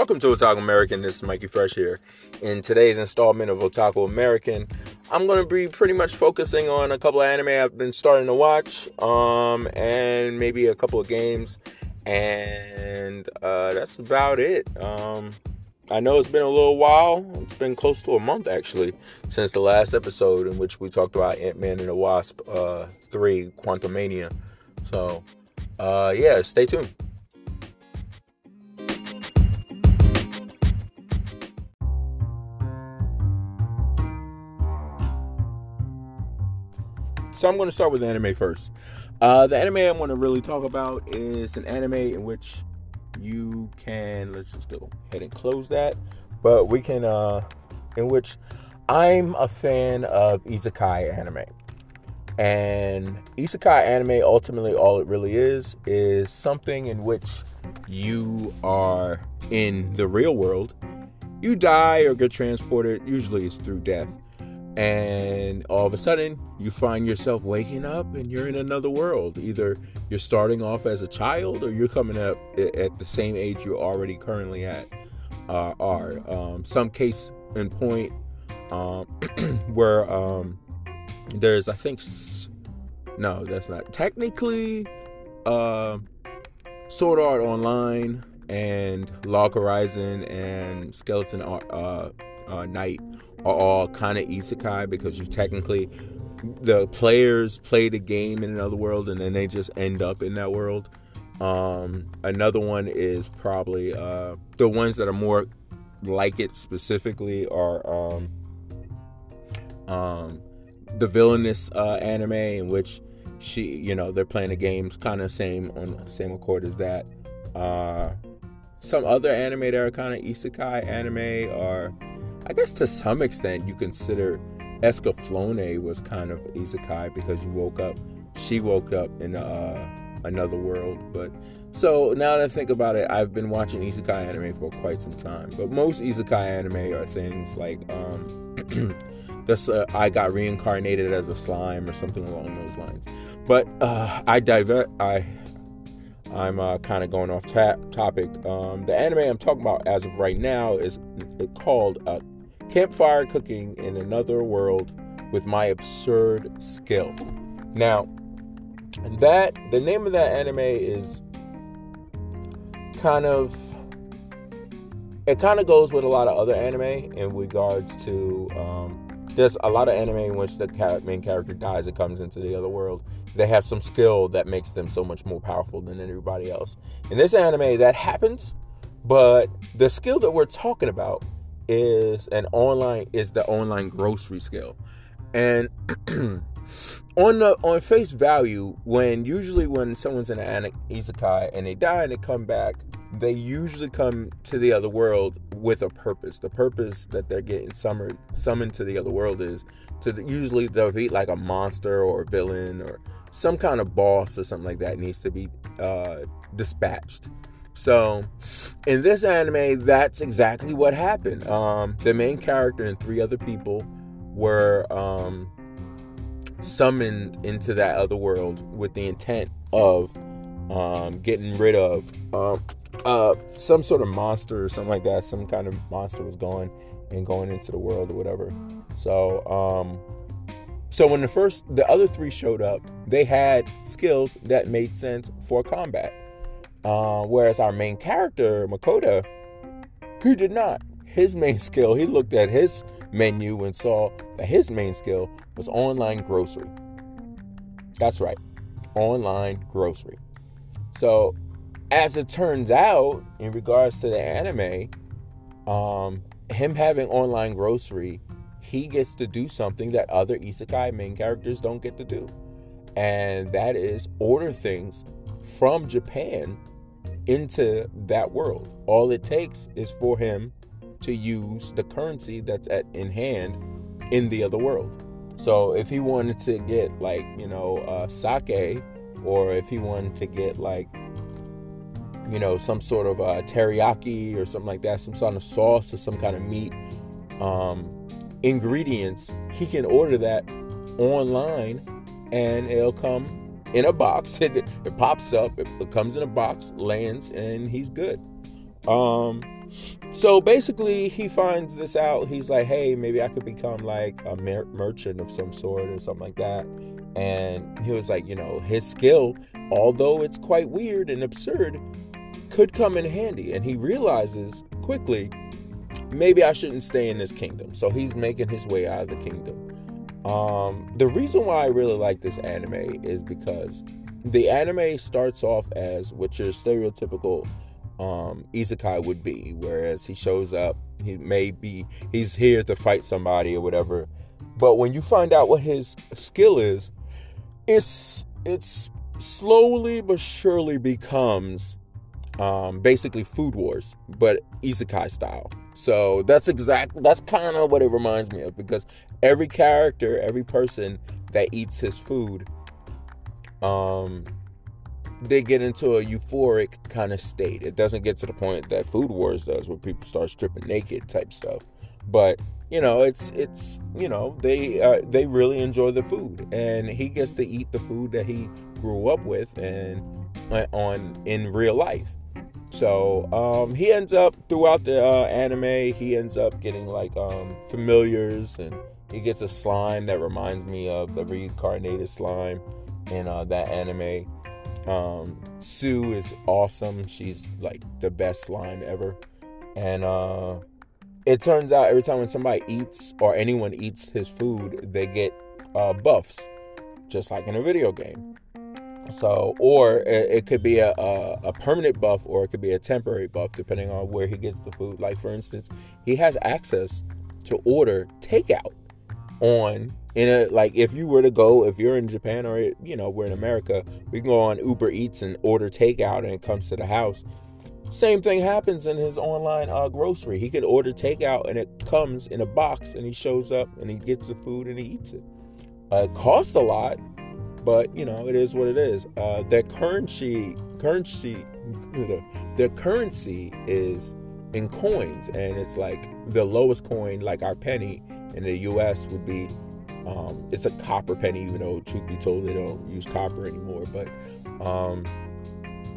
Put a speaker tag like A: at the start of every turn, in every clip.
A: Welcome to Otaku American. This is Mikey Fresh here. In today's installment of Otaku American, I'm going to be pretty much focusing on a couple of anime I've been starting to watch, um, and maybe a couple of games, and uh, that's about it. Um, I know it's been a little while. It's been close to a month actually since the last episode in which we talked about Ant Man and the Wasp uh, 3 Quantumania. So, uh, yeah, stay tuned. So I'm going to start with anime first. Uh, the anime I'm going to really talk about is an anime in which you can let's just go ahead and close that. But we can uh, in which I'm a fan of isekai anime. And isekai anime ultimately all it really is is something in which you are in the real world. You die or get transported, usually it's through death and all of a sudden you find yourself waking up and you're in another world. Either you're starting off as a child or you're coming up at the same age you're already currently at uh, are. Um, some case in point um, where um, there's i think s- no that's not technically uh, sword art online and log horizon and skeleton art, uh, uh, knight are all kind of isekai because you technically the players play the game in another world and then they just end up in that world. Um, another one is probably uh, the ones that are more like it specifically are um, um, the villainous uh, anime in which she, you know, they're playing the games kind of same on same accord as that. Uh, some other anime that are kind of isekai anime are I guess to some extent you consider Escaflowne was kind of isekai because you woke up, she woke up in uh, another world. But so now that I think about it, I've been watching isekai anime for quite some time. But most isekai anime are things like um, this, uh, I got reincarnated as a slime or something along those lines. But uh, I divert. I I'm uh, kind of going off ta- topic. Um, the anime I'm talking about as of right now is called uh, Campfire Cooking in Another World with My Absurd Skill. Now, that the name of that anime is kind of it kind of goes with a lot of other anime in regards to um, there's a lot of anime in which the main character dies and comes into the other world. They have some skill that makes them so much more powerful than everybody else. In this anime, that happens, but the skill that we're talking about is an online is the online grocery scale. and on the on face value, when usually when someone's in an isekai and they die and they come back, they usually come to the other world with a purpose. The purpose that they're getting summoned summoned to the other world is to usually defeat like a monster or a villain or some kind of boss or something like that needs to be uh, dispatched. So, in this anime, that's exactly what happened. Um, the main character and three other people were um, summoned into that other world with the intent of um, getting rid of um, uh, some sort of monster or something like that. Some kind of monster was going and going into the world or whatever. So, um, so when the first, the other three showed up, they had skills that made sense for combat. Uh, whereas our main character, Makoto, he did not. His main skill, he looked at his menu and saw that his main skill was online grocery. That's right, online grocery. So, as it turns out, in regards to the anime, um, him having online grocery, he gets to do something that other isekai main characters don't get to do. And that is order things from Japan into that world. All it takes is for him to use the currency that's at in hand in the other world. So if he wanted to get like, you know, uh, sake or if he wanted to get like you know, some sort of uh, teriyaki or something like that, some sort of sauce or some kind of meat um, ingredients, he can order that online and it'll come in a box. It, it pops up, it, it, comes in a box, lands, and he's good. Um, so basically, he finds this out. He's like, hey, maybe I could become like a mer- merchant of some sort or something like that. And he was like, you know, his skill, although it's quite weird and absurd, could come in handy. And he realizes quickly, maybe I shouldn't stay in this kingdom. So he's making his way out of the kingdom. Um, the reason why I really like this anime is because the anime starts off as what your stereotypical um, isekai would be, whereas he shows up, he may be he's here to fight somebody or whatever. But when you find out what his skill is, it's it's slowly but surely becomes um, basically food wars, but isekai style. So that's exact. That's kind of what it reminds me of because every character, every person that eats his food, um, they get into a euphoric kind of state. It doesn't get to the point that Food Wars does, where people start stripping naked type stuff. But you know, it's it's you know they uh, they really enjoy the food, and he gets to eat the food that he grew up with and uh, on in real life. So um, he ends up throughout the uh, anime, he ends up getting like um, familiars, and he gets a slime that reminds me of the reincarnated slime in uh, that anime. Um, Sue is awesome. She's like the best slime ever. And uh, it turns out every time when somebody eats or anyone eats his food, they get uh, buffs, just like in a video game. So, or it, it could be a, a, a, permanent buff or it could be a temporary buff, depending on where he gets the food. Like, for instance, he has access to order takeout on in a like if you were to go if you're in Japan or you know we're in America we can go on Uber Eats and order takeout and it comes to the house. Same thing happens in his online uh, grocery. He can order takeout and it comes in a box and he shows up and he gets the food and he eats it. Uh, it costs a lot but you know it is what it is uh, their currency currency their currency is in coins and it's like the lowest coin like our penny in the US would be um, it's a copper penny, even though truth be told they don't use copper anymore. But um,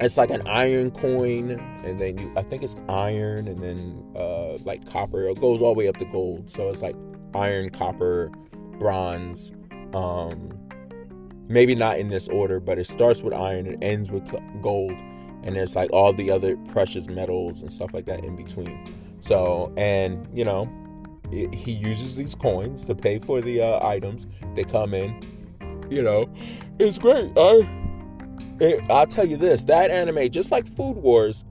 A: it's like an iron coin, and then you I think it's iron, and then uh, like copper. It goes all the way up to gold. So it's like iron, copper, bronze. Um, maybe not in this order, but it starts with iron and ends with gold, and there's like all the other precious metals and stuff like that in between. So, and you know, he uses these coins to pay for the uh, items. They come in, you know, it's great. I, it, I'll tell you this: that anime, just like Food Wars,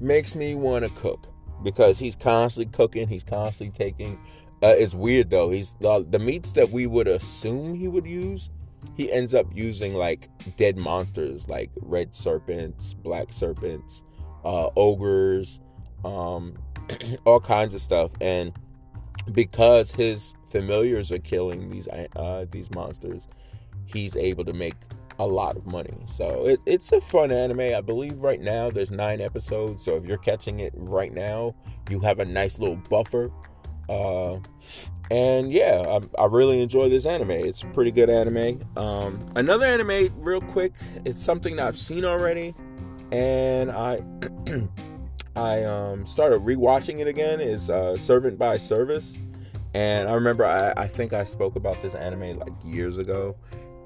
A: makes me want to cook because he's constantly cooking. He's constantly taking. Uh, it's weird though. He's the, the meats that we would assume he would use. He ends up using like dead monsters, like red serpents, black serpents, uh, ogres, um, all kinds of stuff, and because his familiars are killing these uh, these monsters, he's able to make a lot of money. So it, it's a fun anime. I believe right now there's nine episodes. So if you're catching it right now, you have a nice little buffer. Uh, and yeah, I, I, really enjoy this anime. It's a pretty good anime. Um, another anime, real quick. It's something that I've seen already, and I. I um, started rewatching it again is uh, Servant by Service, and I remember I, I think I spoke about this anime like years ago,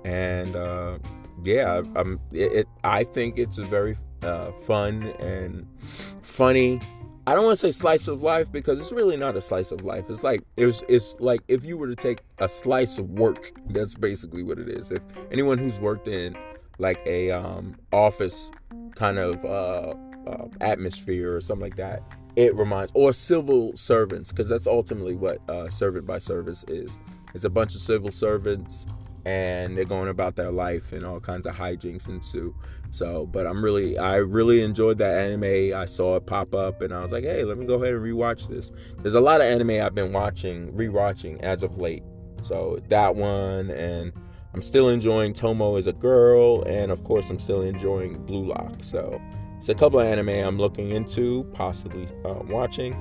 A: and uh, yeah, I'm, it, it, I think it's a very uh, fun and funny. I don't want to say slice of life because it's really not a slice of life. It's like it's it's like if you were to take a slice of work. That's basically what it is. If anyone who's worked in like a um, office kind of uh, uh, atmosphere or something like that. It reminds, or civil servants, because that's ultimately what uh, servant by service is. It's a bunch of civil servants and they're going about their life and all kinds of hijinks ensue. So, but I'm really, I really enjoyed that anime. I saw it pop up and I was like, hey, let me go ahead and rewatch this. There's a lot of anime I've been watching, rewatching as of late. So that one and I'm still enjoying Tomo as a girl, and of course, I'm still enjoying Blue Lock. So it's a couple of anime I'm looking into, possibly uh, watching,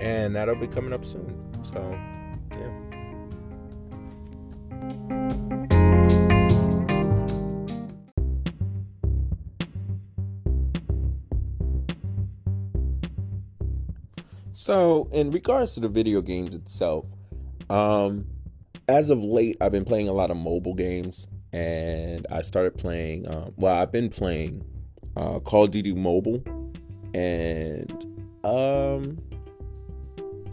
A: and that'll be coming up soon. So, So, in regards to the video games itself, um, as of late, I've been playing a lot of mobile games, and I started playing. Um, well, I've been playing uh, Call of Duty Mobile, and um,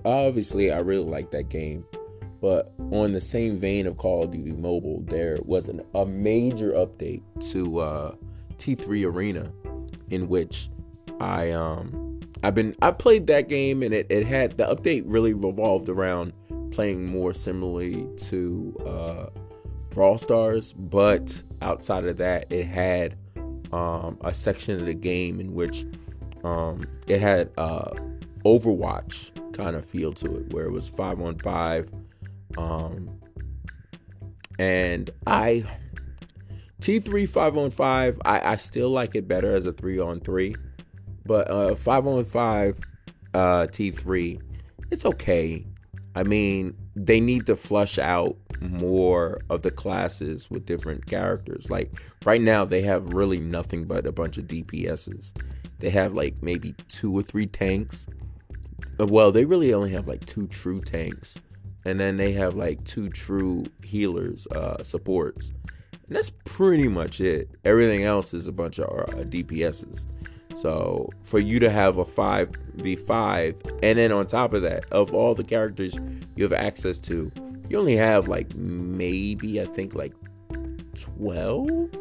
A: obviously, I really like that game. But on the same vein of Call of Duty Mobile, there was an, a major update to uh, T3 Arena, in which I um I've been I played that game and it, it had the update really revolved around playing more similarly to uh Brawl Stars, but outside of that it had um a section of the game in which um it had uh Overwatch kind of feel to it where it was five on five. Um and I T3 5 on 5, I, I still like it better as a 3 on 3. But uh, five on five uh, T3, it's okay. I mean, they need to flush out more of the classes with different characters. Like right now, they have really nothing but a bunch of DPSs. They have like maybe two or three tanks. Uh, well, they really only have like two true tanks, and then they have like two true healers, uh, supports. And that's pretty much it. Everything else is a bunch of uh, DPSs. So for you to have a 5v5, and then on top of that, of all the characters you have access to, you only have like maybe, I think, like 12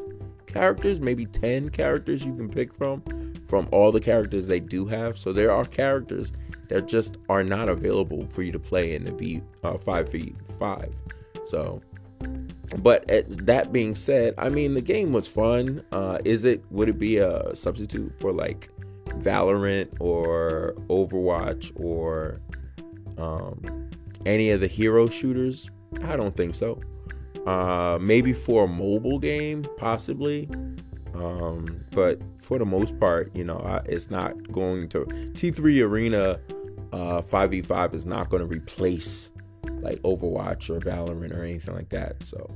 A: characters, maybe 10 characters you can pick from, from all the characters they do have. So there are characters that just are not available for you to play in the V uh, 5v5. So but that being said, I mean the game was fun. Uh, is it? Would it be a substitute for like Valorant or Overwatch or um, any of the hero shooters? I don't think so. Uh, maybe for a mobile game, possibly. Um, but for the most part, you know, it's not going to T3 Arena uh, 5v5 is not going to replace like Overwatch or Valorant or anything like that. So,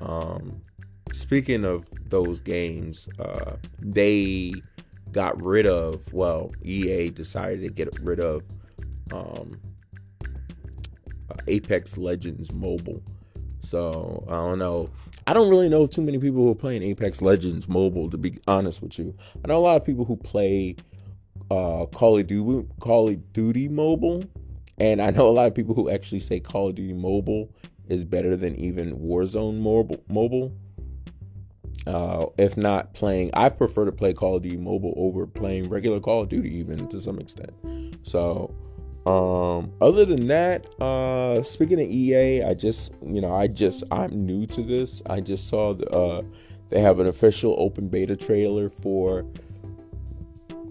A: um, speaking of those games, uh, they got rid of. Well, EA decided to get rid of um, uh, Apex Legends Mobile. So I don't know. I don't really know too many people who are playing Apex Legends Mobile. To be honest with you, I know a lot of people who play uh, Call of Duty, Call of Duty Mobile, and I know a lot of people who actually say Call of Duty Mobile is better than even Warzone Mobile. Uh, if not playing, I prefer to play Call of Duty Mobile over playing regular Call of Duty, even to some extent. So, um, other than that, uh, speaking of EA, I just, you know, I just, I'm new to this. I just saw the, uh, they have an official open beta trailer for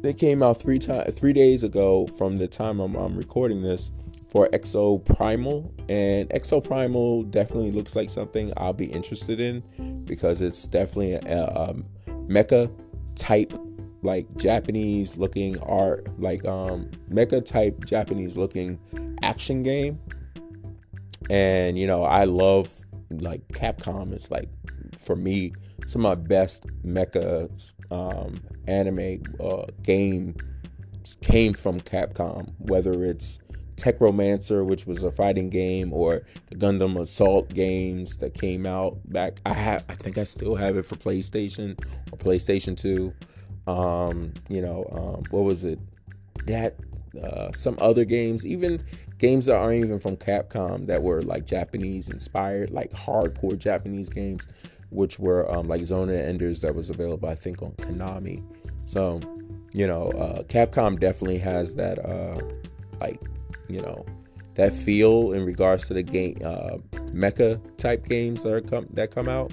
A: they came out three times, three days ago from the time I'm, I'm recording this for Exoprimal, and Exoprimal definitely looks like something I'll be interested in because it's definitely a, a um, mecha type, like Japanese looking art, like um, mecha type Japanese looking action game. And you know, I love like Capcom. It's like for me some of my best mecha um, anime uh, game came from Capcom, whether it's Tech Romancer, which was a fighting game, or the Gundam Assault games that came out back. I have, I think I still have it for PlayStation or PlayStation Two. Um, you know, um, what was it? That uh, some other games, even games that aren't even from Capcom that were like Japanese inspired, like hardcore Japanese games which were um, like Zona Enders that was available, I think, on Konami. So, you know, uh, Capcom definitely has that, uh, like, you know, that feel in regards to the game, uh, mecha type games that are come that come out.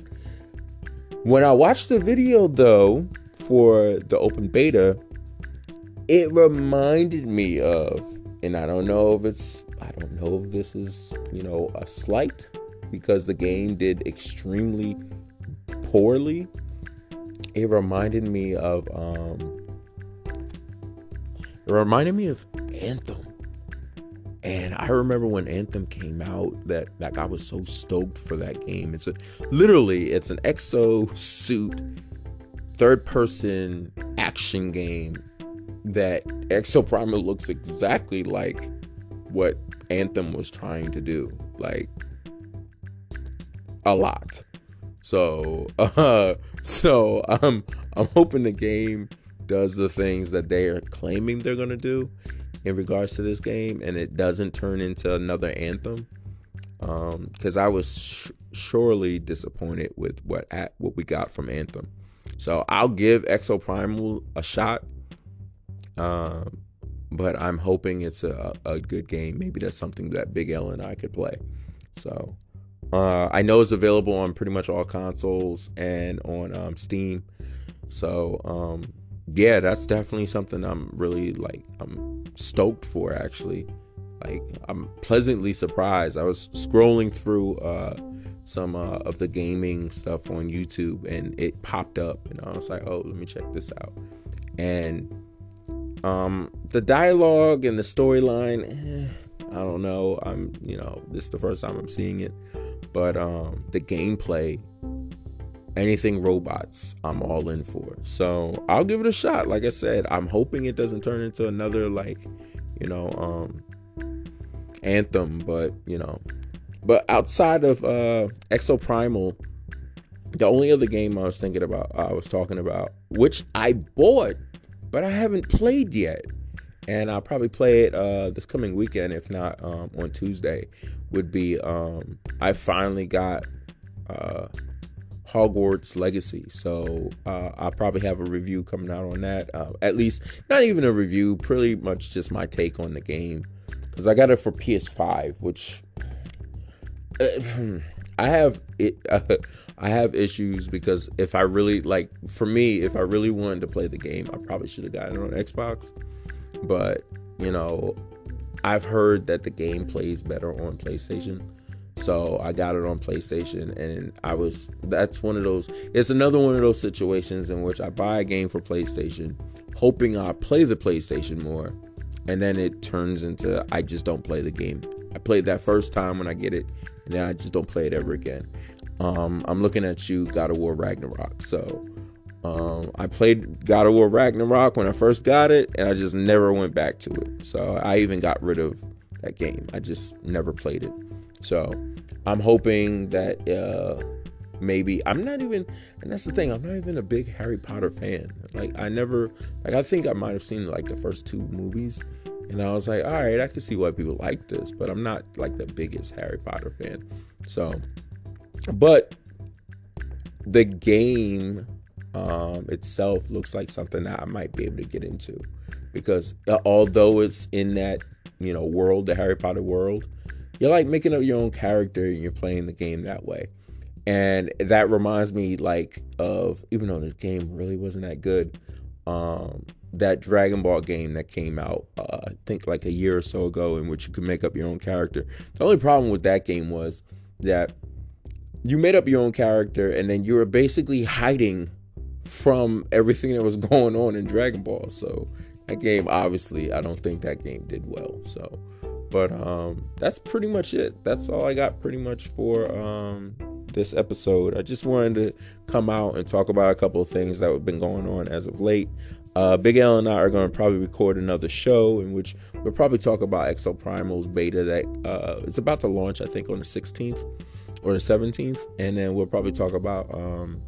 A: When I watched the video though for the open beta, it reminded me of, and I don't know if it's, I don't know if this is, you know, a slight because the game did extremely poorly, it reminded me of um it reminded me of Anthem. And I remember when Anthem came out that like I was so stoked for that game. It's a literally it's an exo suit third person action game that Exoprimal looks exactly like what Anthem was trying to do. Like a lot. So, uh, so I'm I'm hoping the game does the things that they are claiming they're gonna do in regards to this game, and it doesn't turn into another Anthem. Because um, I was sh- surely disappointed with what at, what we got from Anthem. So I'll give Exoprimal a shot. Um, but I'm hoping it's a, a good game. Maybe that's something that Big L and I could play. So uh, I know it's available on pretty much all consoles and on um, Steam. So um, yeah, that's definitely something I'm really like I'm stoked for actually. Like I'm pleasantly surprised. I was scrolling through uh, some uh, of the gaming stuff on YouTube and it popped up and I was like, "Oh, let me check this out." And um, the dialogue and the storyline, eh, I don't know. I'm, you know, this is the first time I'm seeing it, but um, the gameplay, anything robots, I'm all in for. So I'll give it a shot. Like I said, I'm hoping it doesn't turn into another like, you know, um, anthem, but you know, but outside of uh, Exoprimal, the only other game I was thinking about, I was talking about, which I bought but I haven't played yet. And I'll probably play it uh, this coming weekend, if not um, on Tuesday. Would be um, I finally got uh, Hogwarts Legacy, so uh, I'll probably have a review coming out on that. Uh, at least not even a review, pretty much just my take on the game, because I got it for PS5, which I have it. I have issues because if I really like, for me, if I really wanted to play the game, I probably should have gotten it on Xbox. But you know, I've heard that the game plays better on PlayStation. So I got it on PlayStation, and I was. That's one of those. It's another one of those situations in which I buy a game for PlayStation, hoping I play the PlayStation more, and then it turns into I just don't play the game. I played that first time when I get it, and I just don't play it ever again. Um, I'm looking at you, God of War Ragnarok. So um, I played God of War Ragnarok when I first got it, and I just never went back to it. So I even got rid of that game. I just never played it. So I'm hoping that uh, maybe I'm not even, and that's the thing. I'm not even a big Harry Potter fan. Like I never, like I think I might have seen like the first two movies, and I was like, all right, I can see why people like this, but I'm not like the biggest Harry Potter fan. So but the game um, itself looks like something that I might be able to get into because uh, although it's in that you know world, the Harry Potter world, you're like making up your own character and you're playing the game that way. And that reminds me like of even though this game really wasn't that good, um, that Dragon Ball game that came out, uh, I think like a year or so ago, in which you could make up your own character. The only problem with that game was that you made up your own character and then you were basically hiding from everything that was going on in Dragon Ball. So that game obviously I don't think that game did well. So but um that's pretty much it. That's all I got pretty much for um this episode. I just wanted to come out and talk about a couple of things that have been going on as of late. Uh, Big L and I are going to probably record another show in which we'll probably talk about Exoprimal's beta that uh, is about to launch, I think, on the 16th or the 17th, and then we'll probably talk about um,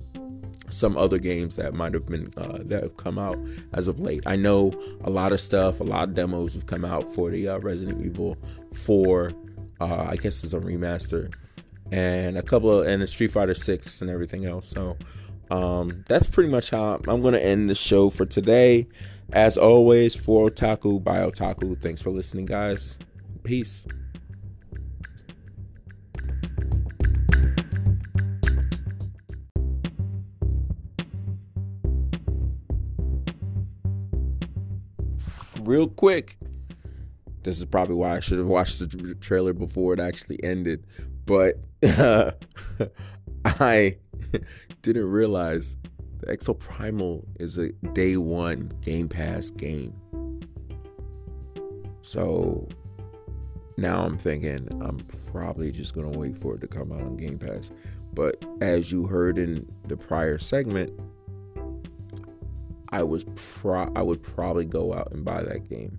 A: some other games that might have been uh, that have come out as of late. I know a lot of stuff, a lot of demos have come out for the uh, Resident Evil 4. Uh, I guess it's a remaster, and a couple of and the Street Fighter 6 and everything else. So um, that's pretty much how I'm to end the show for today. As always, for Otaku by Otaku. Thanks for listening, guys. Peace. Real quick. This is probably why I should have watched the trailer before it actually ended. But uh, I didn't realize the Exoprimal is a day one Game Pass game. So now I'm thinking I'm probably just gonna wait for it to come out on Game Pass. But as you heard in the prior segment, I was pro I would probably go out and buy that game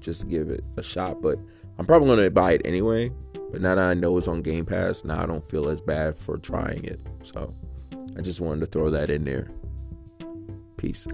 A: just to give it a shot. But I'm probably gonna buy it anyway. But now that I know it's on Game Pass, now I don't feel as bad for trying it. So I just wanted to throw that in there. Peace.